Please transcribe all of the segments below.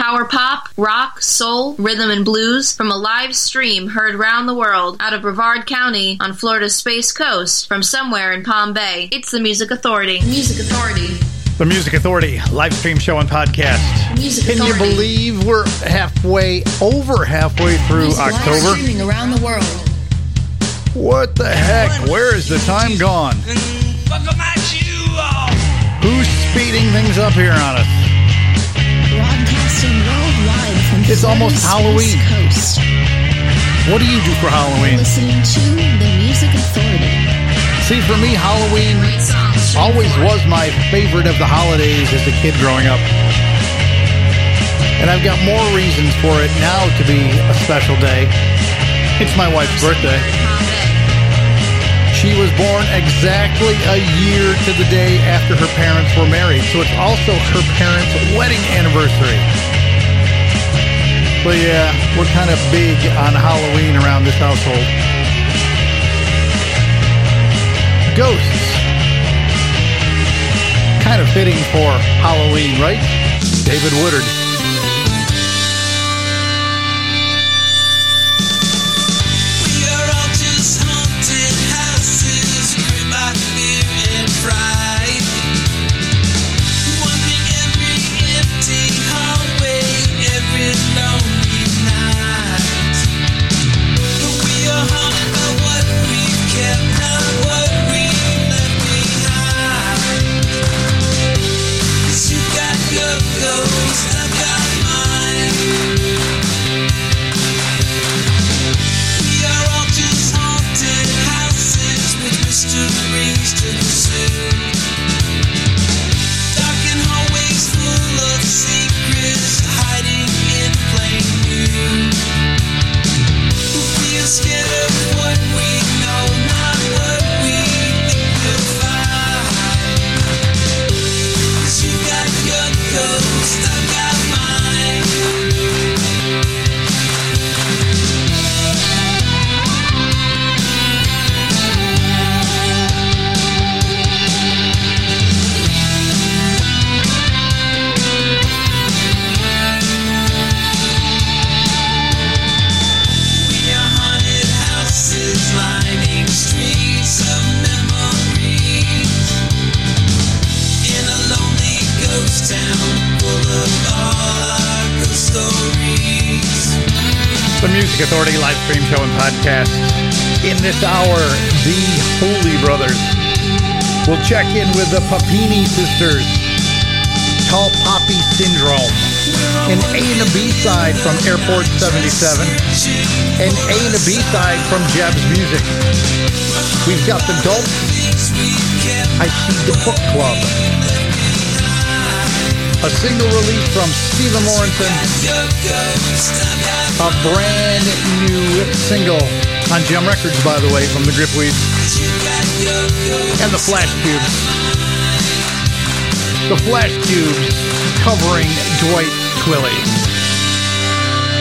power pop, rock, soul, rhythm, and blues from a live stream heard round the world out of Brevard County on Florida's Space Coast from somewhere in Palm Bay. It's the Music Authority. Music Authority. The Music Authority live stream show and podcast. Music Can you believe we're halfway, over halfway through Live October? streaming around the world. What the heck? Where is the time gone? Who's speeding things up here on us? Broadcasting worldwide from It's almost Halloween. What do you do for Halloween? Listening to the Music Authority. See, for me, Halloween always was my favorite of the holidays as a kid growing up. And I've got more reasons for it now to be a special day. It's my wife's birthday. She was born exactly a year to the day after her parents were married, so it's also her parents' wedding anniversary. But yeah, we're kind of big on Halloween around this household. Ghosts. Kind of fitting for Halloween, right? David Woodard. With this hour, the Holy Brothers We'll check in with the Papini sisters. Tall Poppy Syndrome. An A and a B side from Airport 77. An A and a B side from Jab's Music. We've got the Dolph. I see the Book Club. A single release from Stephen Lawrenson a brand new single on Jem Records, by the way, from the Grip Weeds and the Flashcubes. The Flash Cubes covering Dwight Twilley.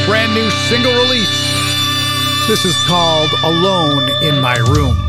Brand new single release. This is called Alone in My Room.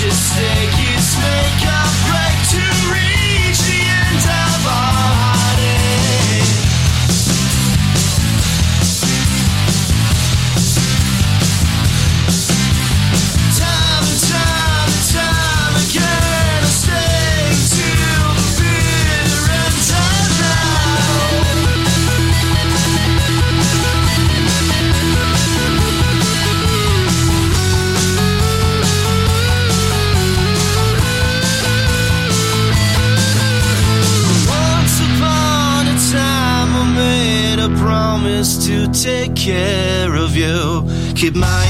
just take, kiss make up care of you. Keep my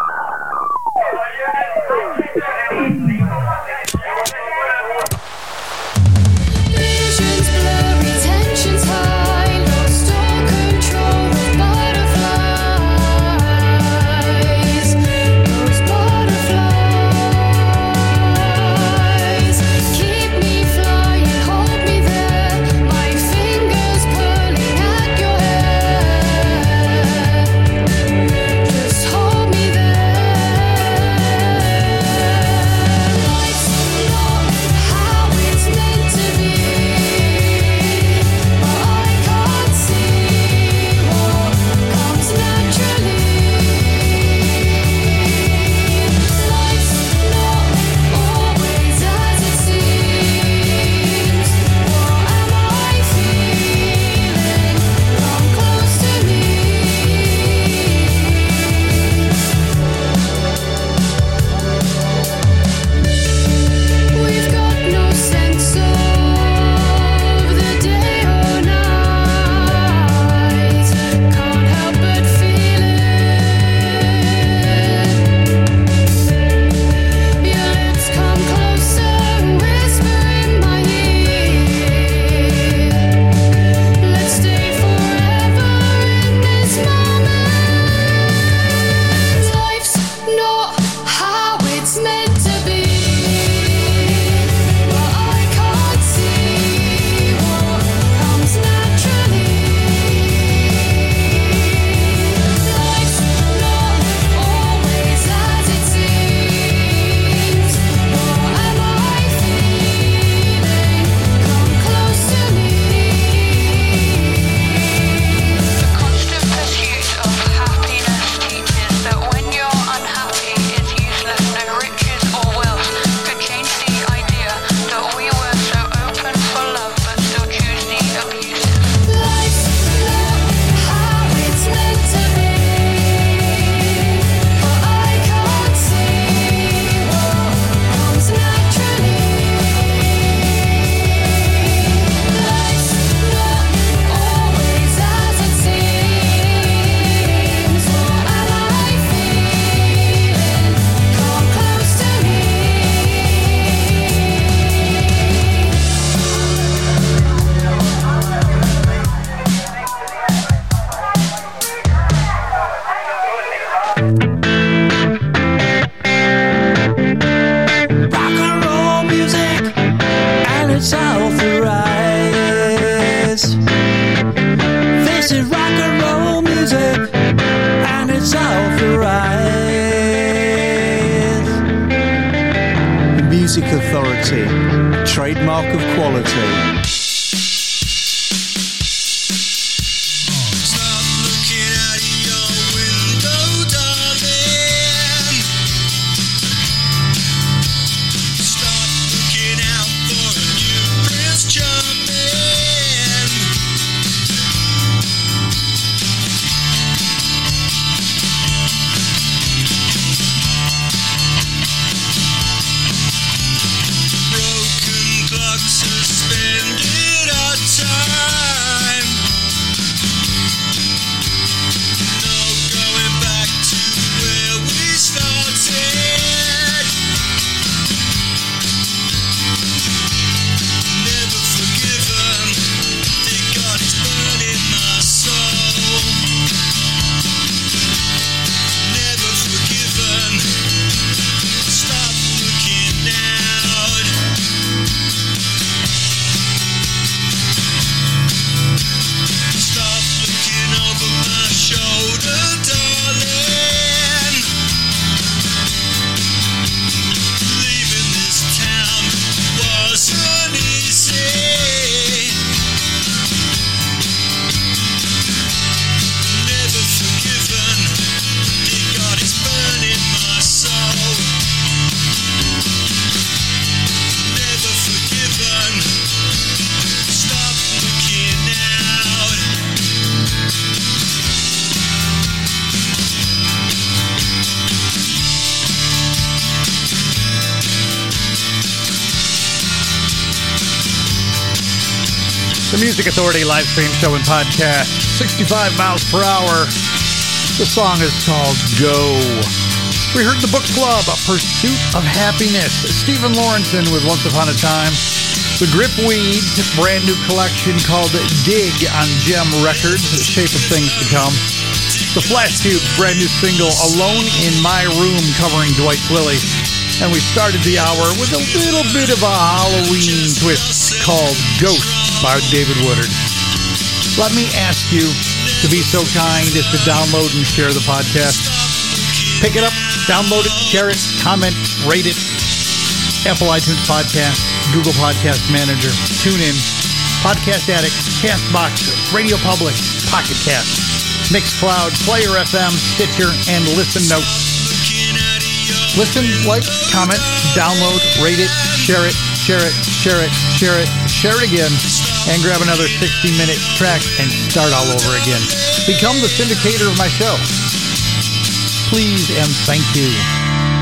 Music Authority live stream show and podcast, 65 miles per hour. The song is called Go. We heard the book club, A Pursuit of Happiness. Stephen Lawrenson with Once Upon a Time. The Grip Weed brand new collection called Dig on Jem Records, Shape of Things to Come. The Flash brand new single Alone in My Room covering Dwight Twilley. And we started the hour with a little bit of a Halloween twist called Ghost by David Woodard. Let me ask you to be so kind as to download and share the podcast. Pick it up, download it, share it, comment, rate it. Apple iTunes Podcast, Google Podcast Manager, TuneIn, Podcast Addict, Castbox, Radio Public, Pocket Cast, Mixcloud, Player FM, Stitcher, and Listen Notes. Listen, like, comment, download, rate it, share it, share it, share it, share it, share it again, and grab another 60 minute track and start all over again. Become the syndicator of my show. Please and thank you.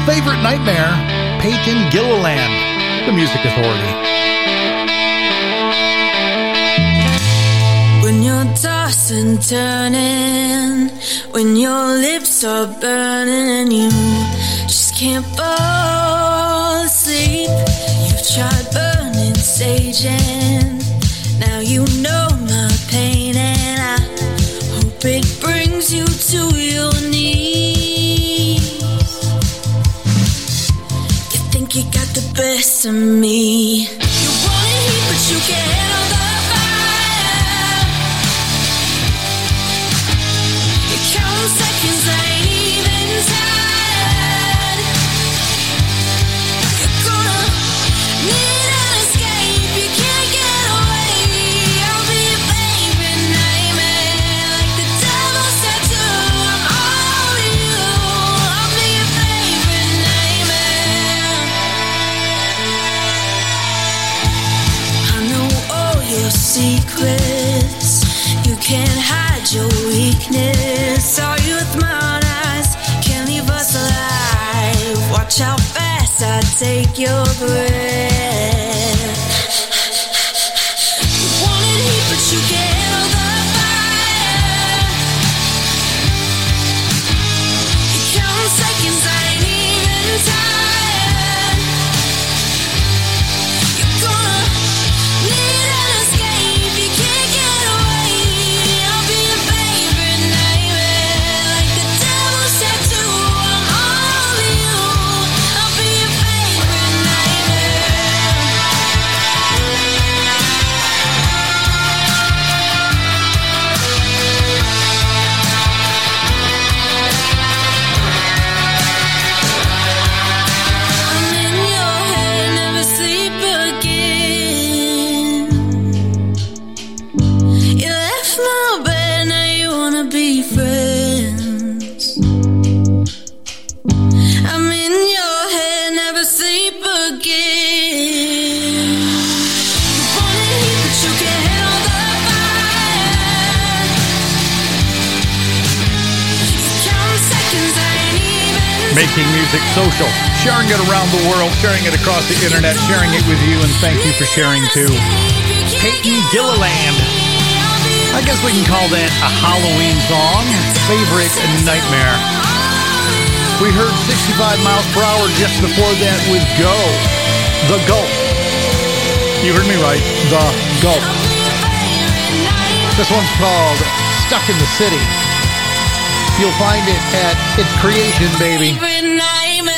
Favorite Nightmare, Peyton Gilliland, The Music Authority. When you're tossing, turning, when your lips are burning and you just can't fall asleep. You've tried burning sage and now you know my pain and I hope it brings you to your knees. You think you got the best of me. You heat, but you can't take your breath. social, sharing it around the world, sharing it across the internet, sharing it with you, and thank you for sharing too. Peyton Gilliland. I guess we can call that a Halloween song. Favorite Nightmare. We heard 65 miles per hour just before that with Go. The Gulp. You heard me right. The Gulp. This one's called Stuck in the City. You'll find it at its creation, baby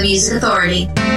Movies Authority.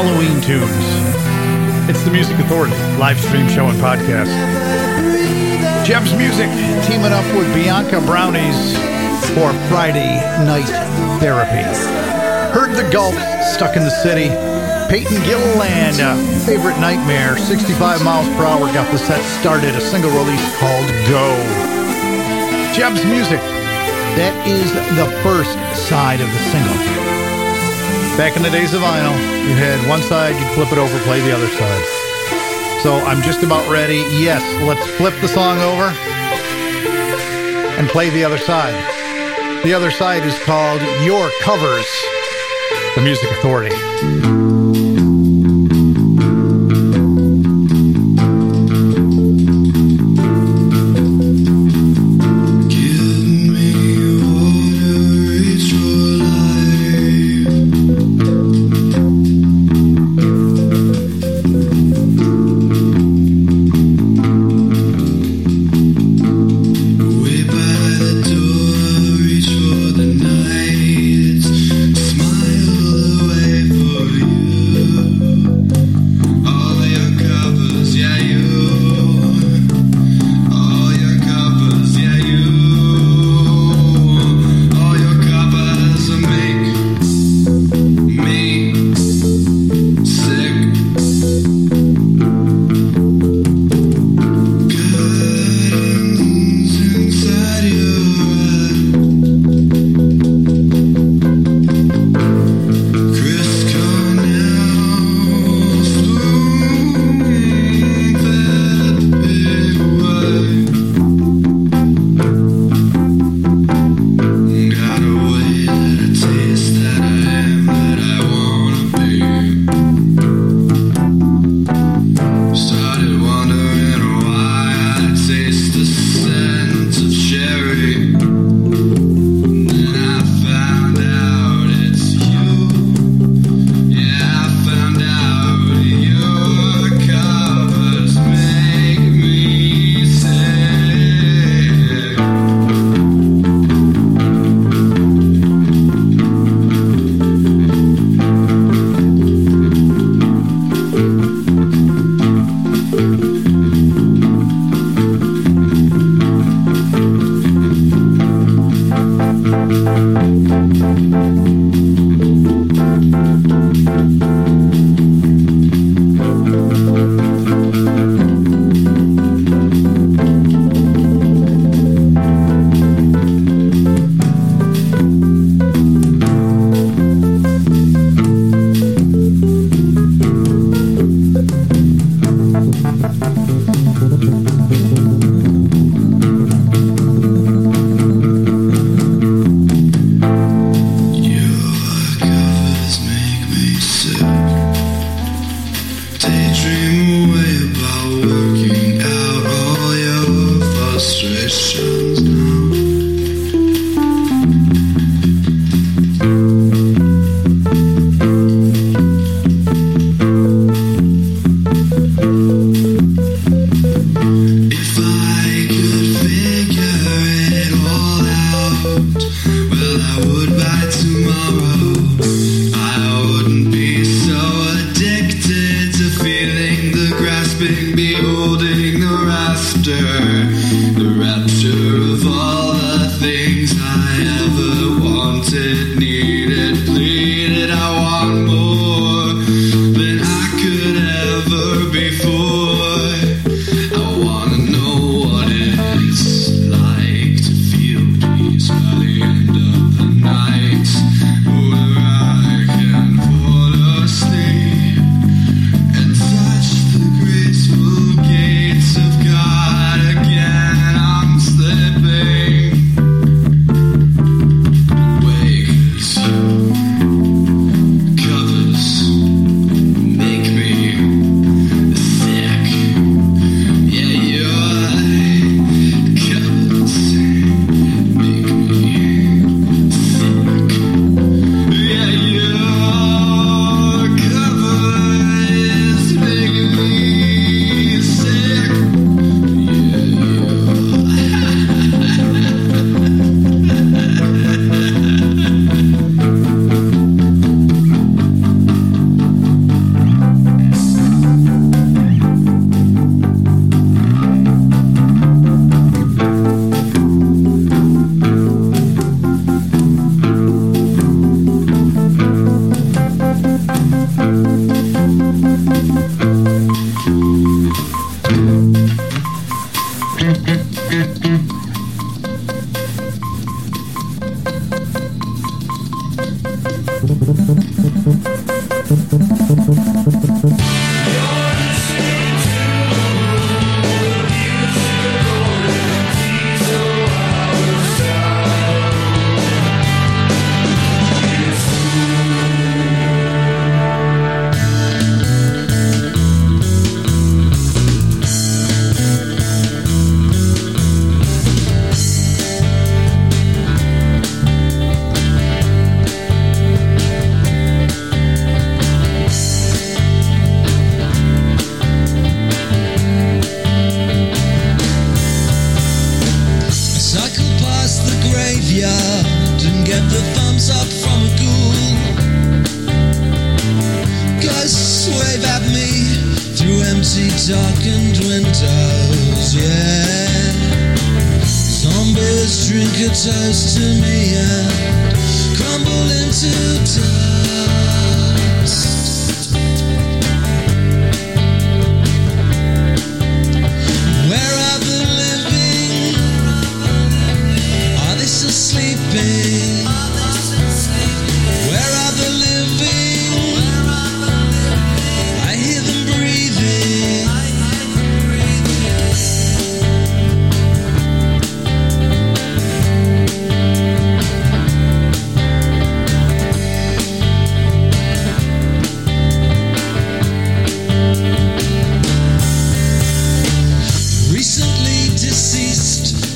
Halloween tunes. It's the Music Authority live stream show and podcast. Jeb's Music teaming up with Bianca Brownies for Friday Night Therapy. Heard the Gulp, Stuck in the City. Peyton Gilliland, uh, Favorite Nightmare, 65 miles per hour got the set started. A single release called Go. Jeb's Music. That is the first side of the single. Back in the days of vinyl, you had one side, you'd flip it over, play the other side. So I'm just about ready. Yes, let's flip the song over and play the other side. The other side is called Your Covers, the Music Authority.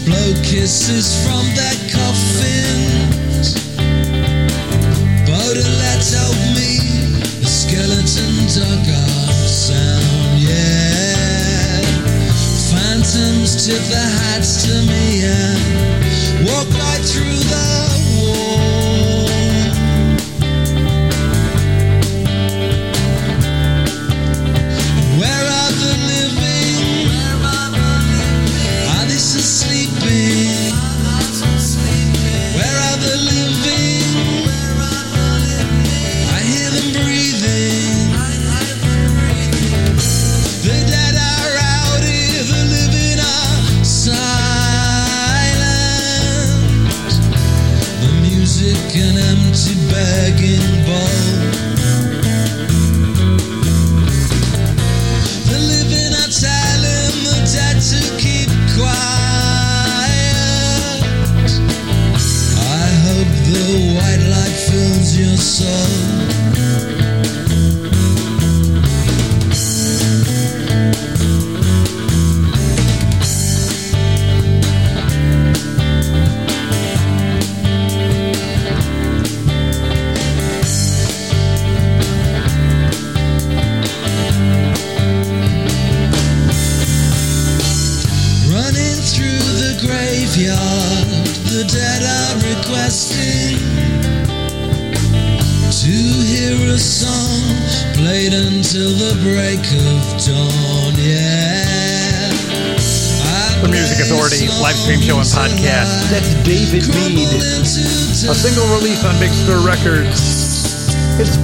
blow kisses from their coffins. Baudelaire told me the skeleton dug off sound, yeah. Phantoms tip their hats to me and walk right through the wall.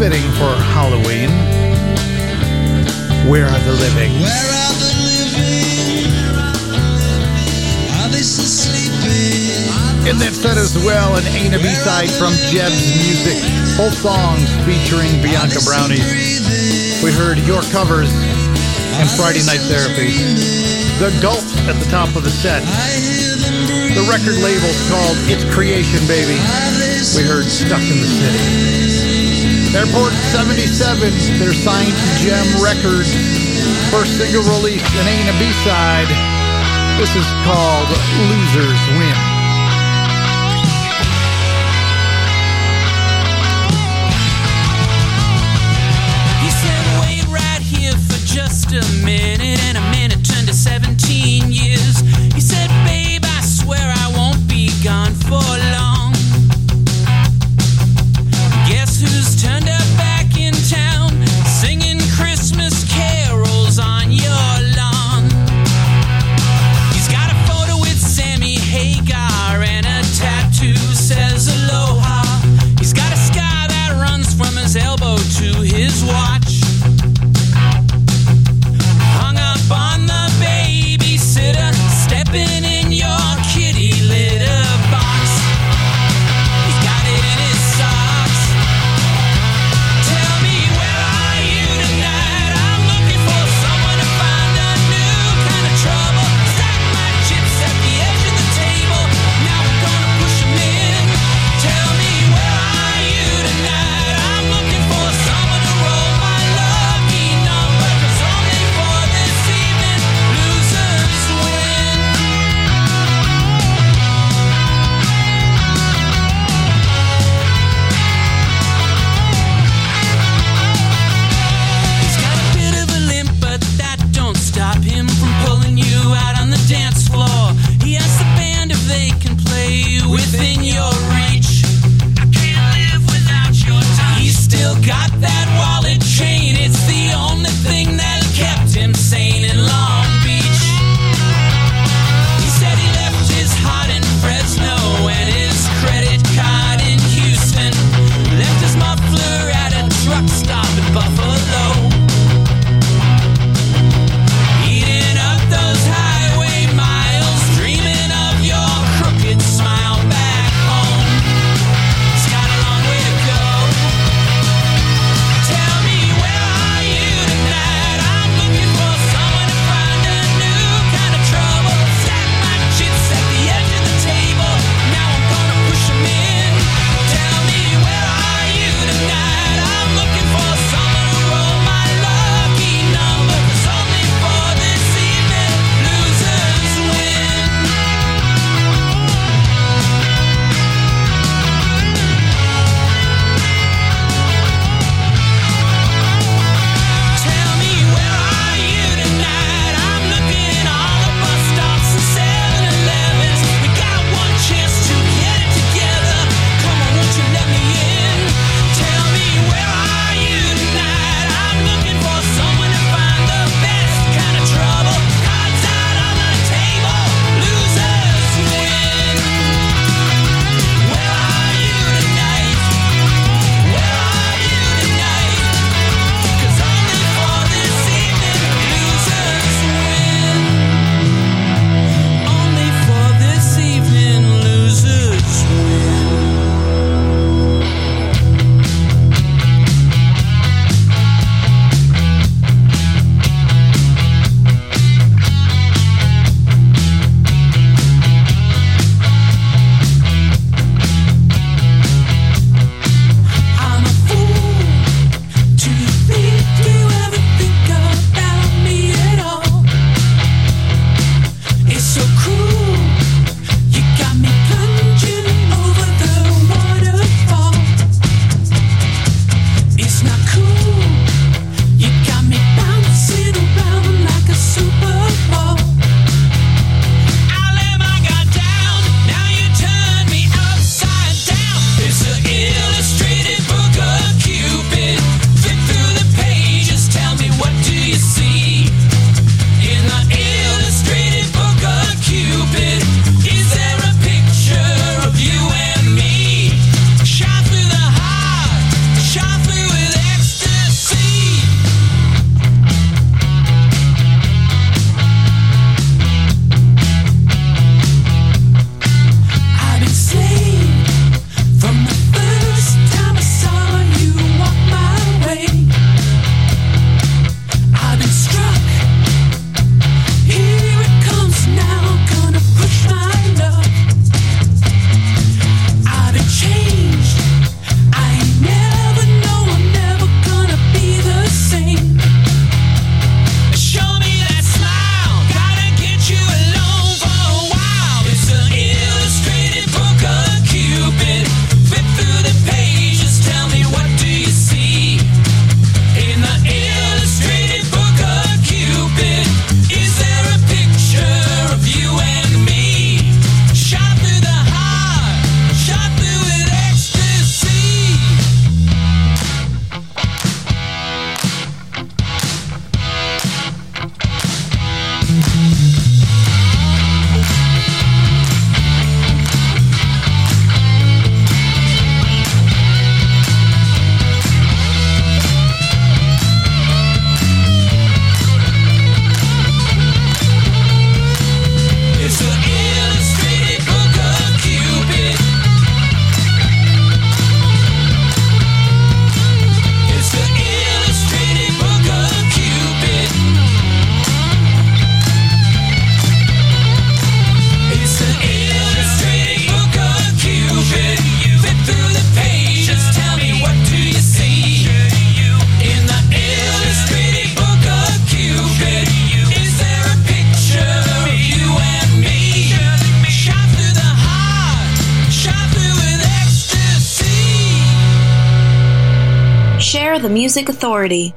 fitting for Halloween. Where are the living? Where are the living? Are they still sleeping? In that set as well, an Ain't a B-side from Jeb's Music. Both songs featuring Bianca Brownie. We heard your covers and Friday Night Therapy. The Gulp at the top of the set. The record label's called It's Creation Baby. We heard Stuck in the City. Airport 77's their signed to Jem record. First single release, and ain't a B-side. This is called Losers Win. a minute and a minute turned to 17 years. He said, Babe, I swear I won't be gone for Music Authority.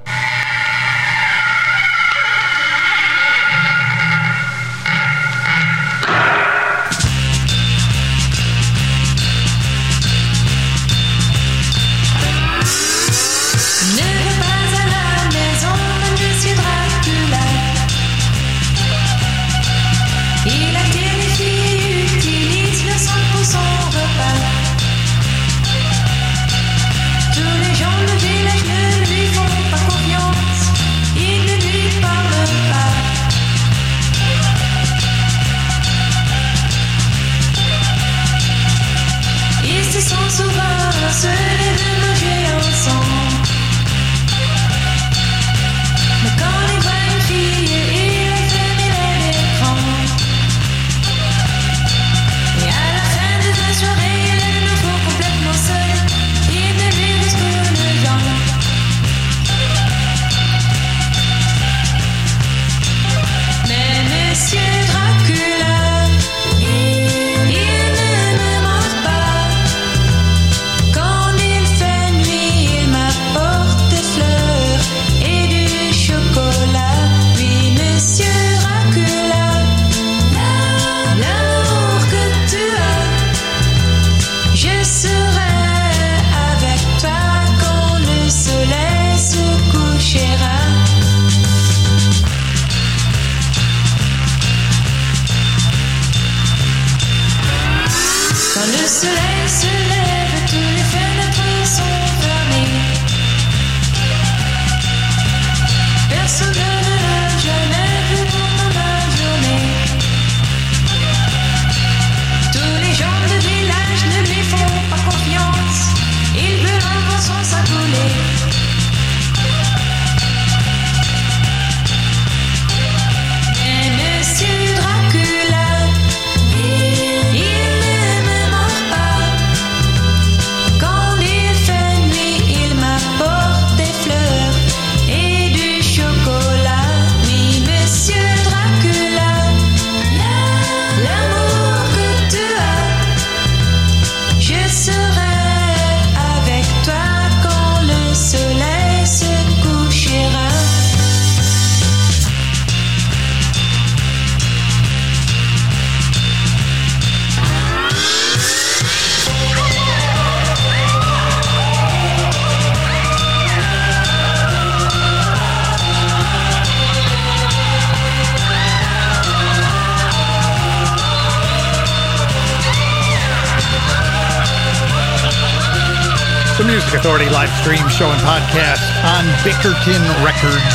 Authority live stream show and podcast on Bickerton Records.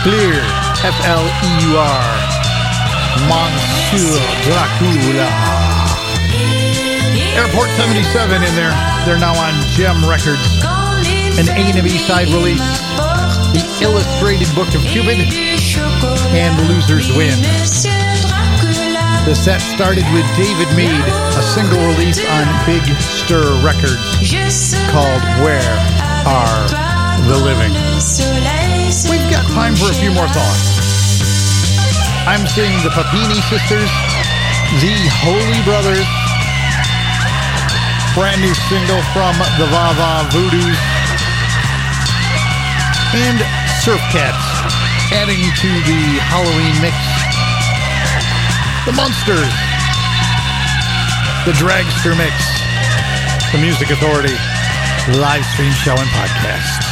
Clear, F L E U R, Monsieur Dracula. Airport 77 in there. They're now on Jem Records. An A and B side release. The Illustrated Book of Cupid and Losers Win. The set started with David Mead, a single release on Big Stir Records called Where Are the Living. We've got time for a few more songs. I'm seeing the Puppini sisters, the Holy Brothers, brand new single from the Vava Voodoos, and Surf Cats, adding to the Halloween mix. The Monsters, the Dragster Mix, the Music Authority, live stream show and podcast.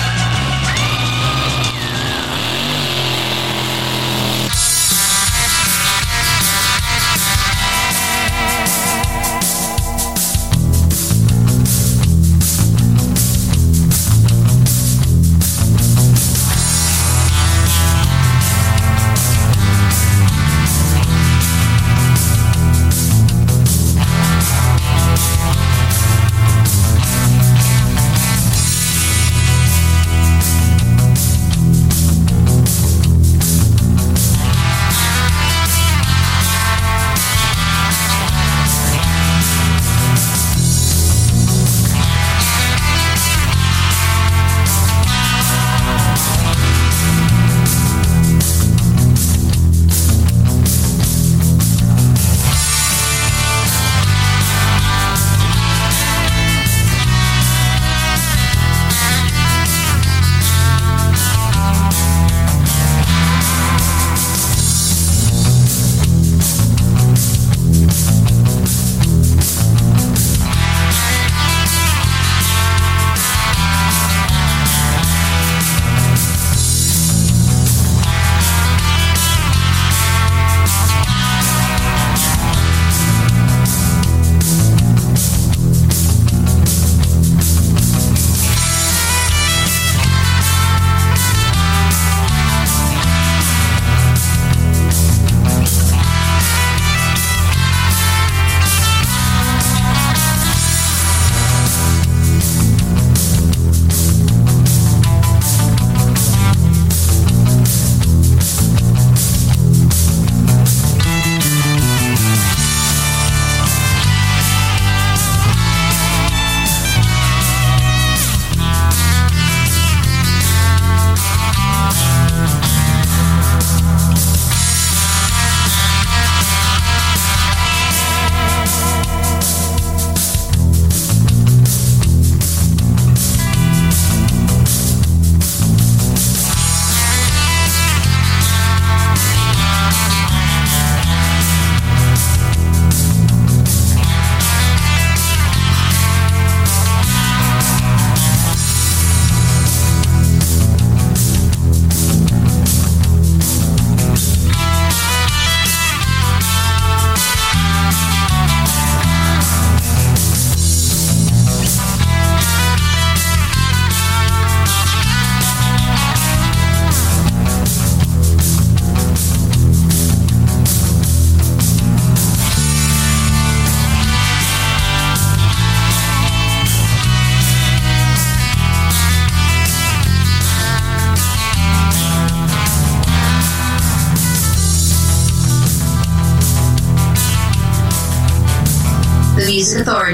Music Authority.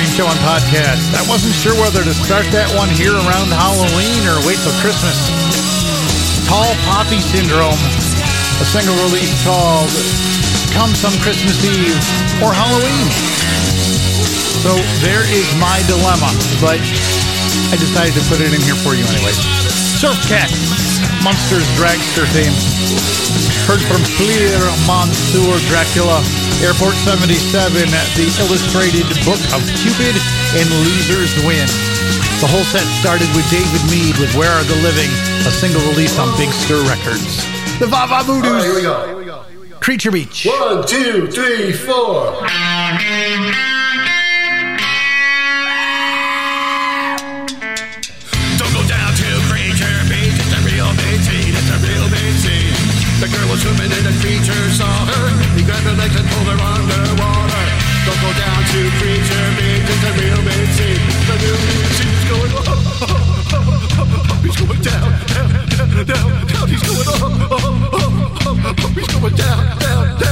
Show and podcast. I wasn't sure whether to start that one here around Halloween or wait till Christmas. Tall Poppy Syndrome, a single release called Come Some Christmas Eve or Halloween. So there is my dilemma, but I decided to put it in here for you anyway. Surf Cat, Monsters Dragster theme. Heard from Fleur, Monsieur, Dracula, Airport 77, The Illustrated Book of Cupid, and Losers Win. The whole set started with David Mead with Where Are the Living, a single release on Big Stir Records. The Vava Voodoo. here we go. Creature Beach. One, two, three, four. It's a real scene. The real going. He's going down, down, down, down. He's going. He's going down, down, down,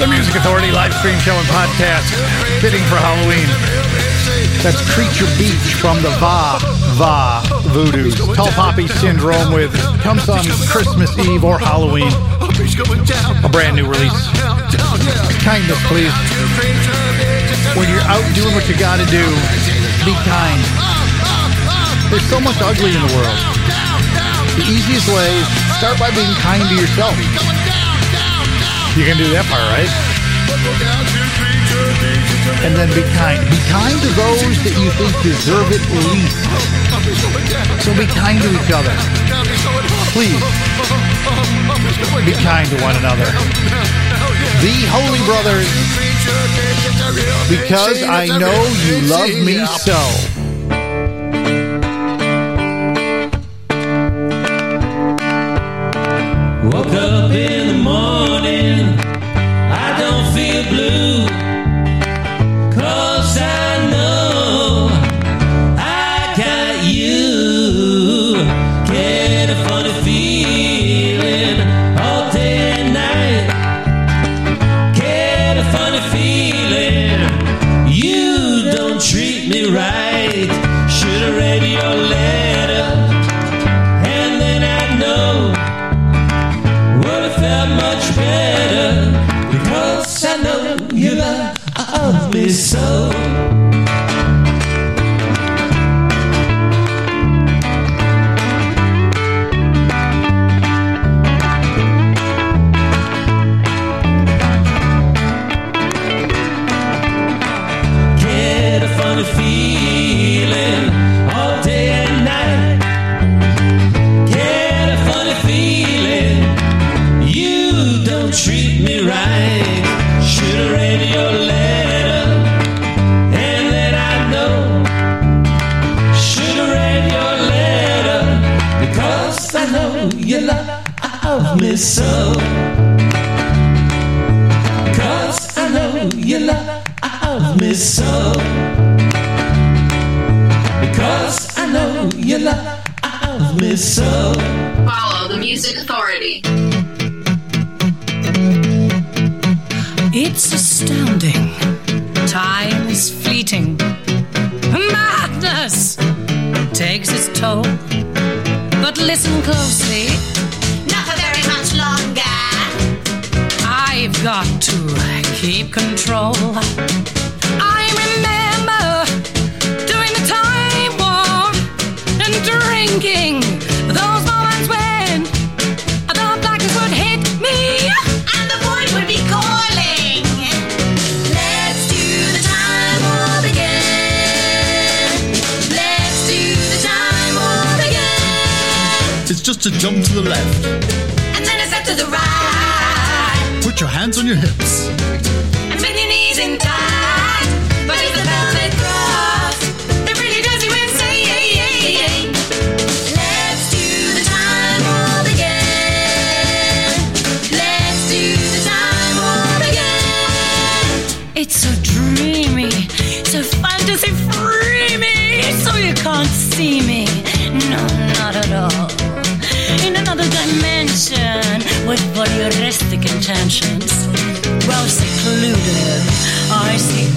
The Music Authority live stream show and podcast, fitting for Halloween. That's Creature Beach from the Va Va Voodoos. Tall Poppy Syndrome with Comes on Christmas Eve or Halloween. A brand new release. Kindness, please. When you're out doing what you gotta do, be kind. There's so much ugly in the world. The easiest way is start by being kind to yourself. You can do that part, right? And then be kind. Be kind to those that you think deserve it least. So be kind to each other. Please. Be kind to one another. The Holy Brothers. Because I know you love me so. love me so. Because I know you love me so. Follow the Music Authority. It's astounding. Time is fleeting. Madness takes its toll. But listen closely. Not for very much longer. I've got to keep control. thinking those moments when the blackness would hit me and the void would be calling. Let's do the time warp again. Let's do the time warp again. It's just a jump to the left and then a step to the right. Put your hands on your hips intentions. Well, secluded, I see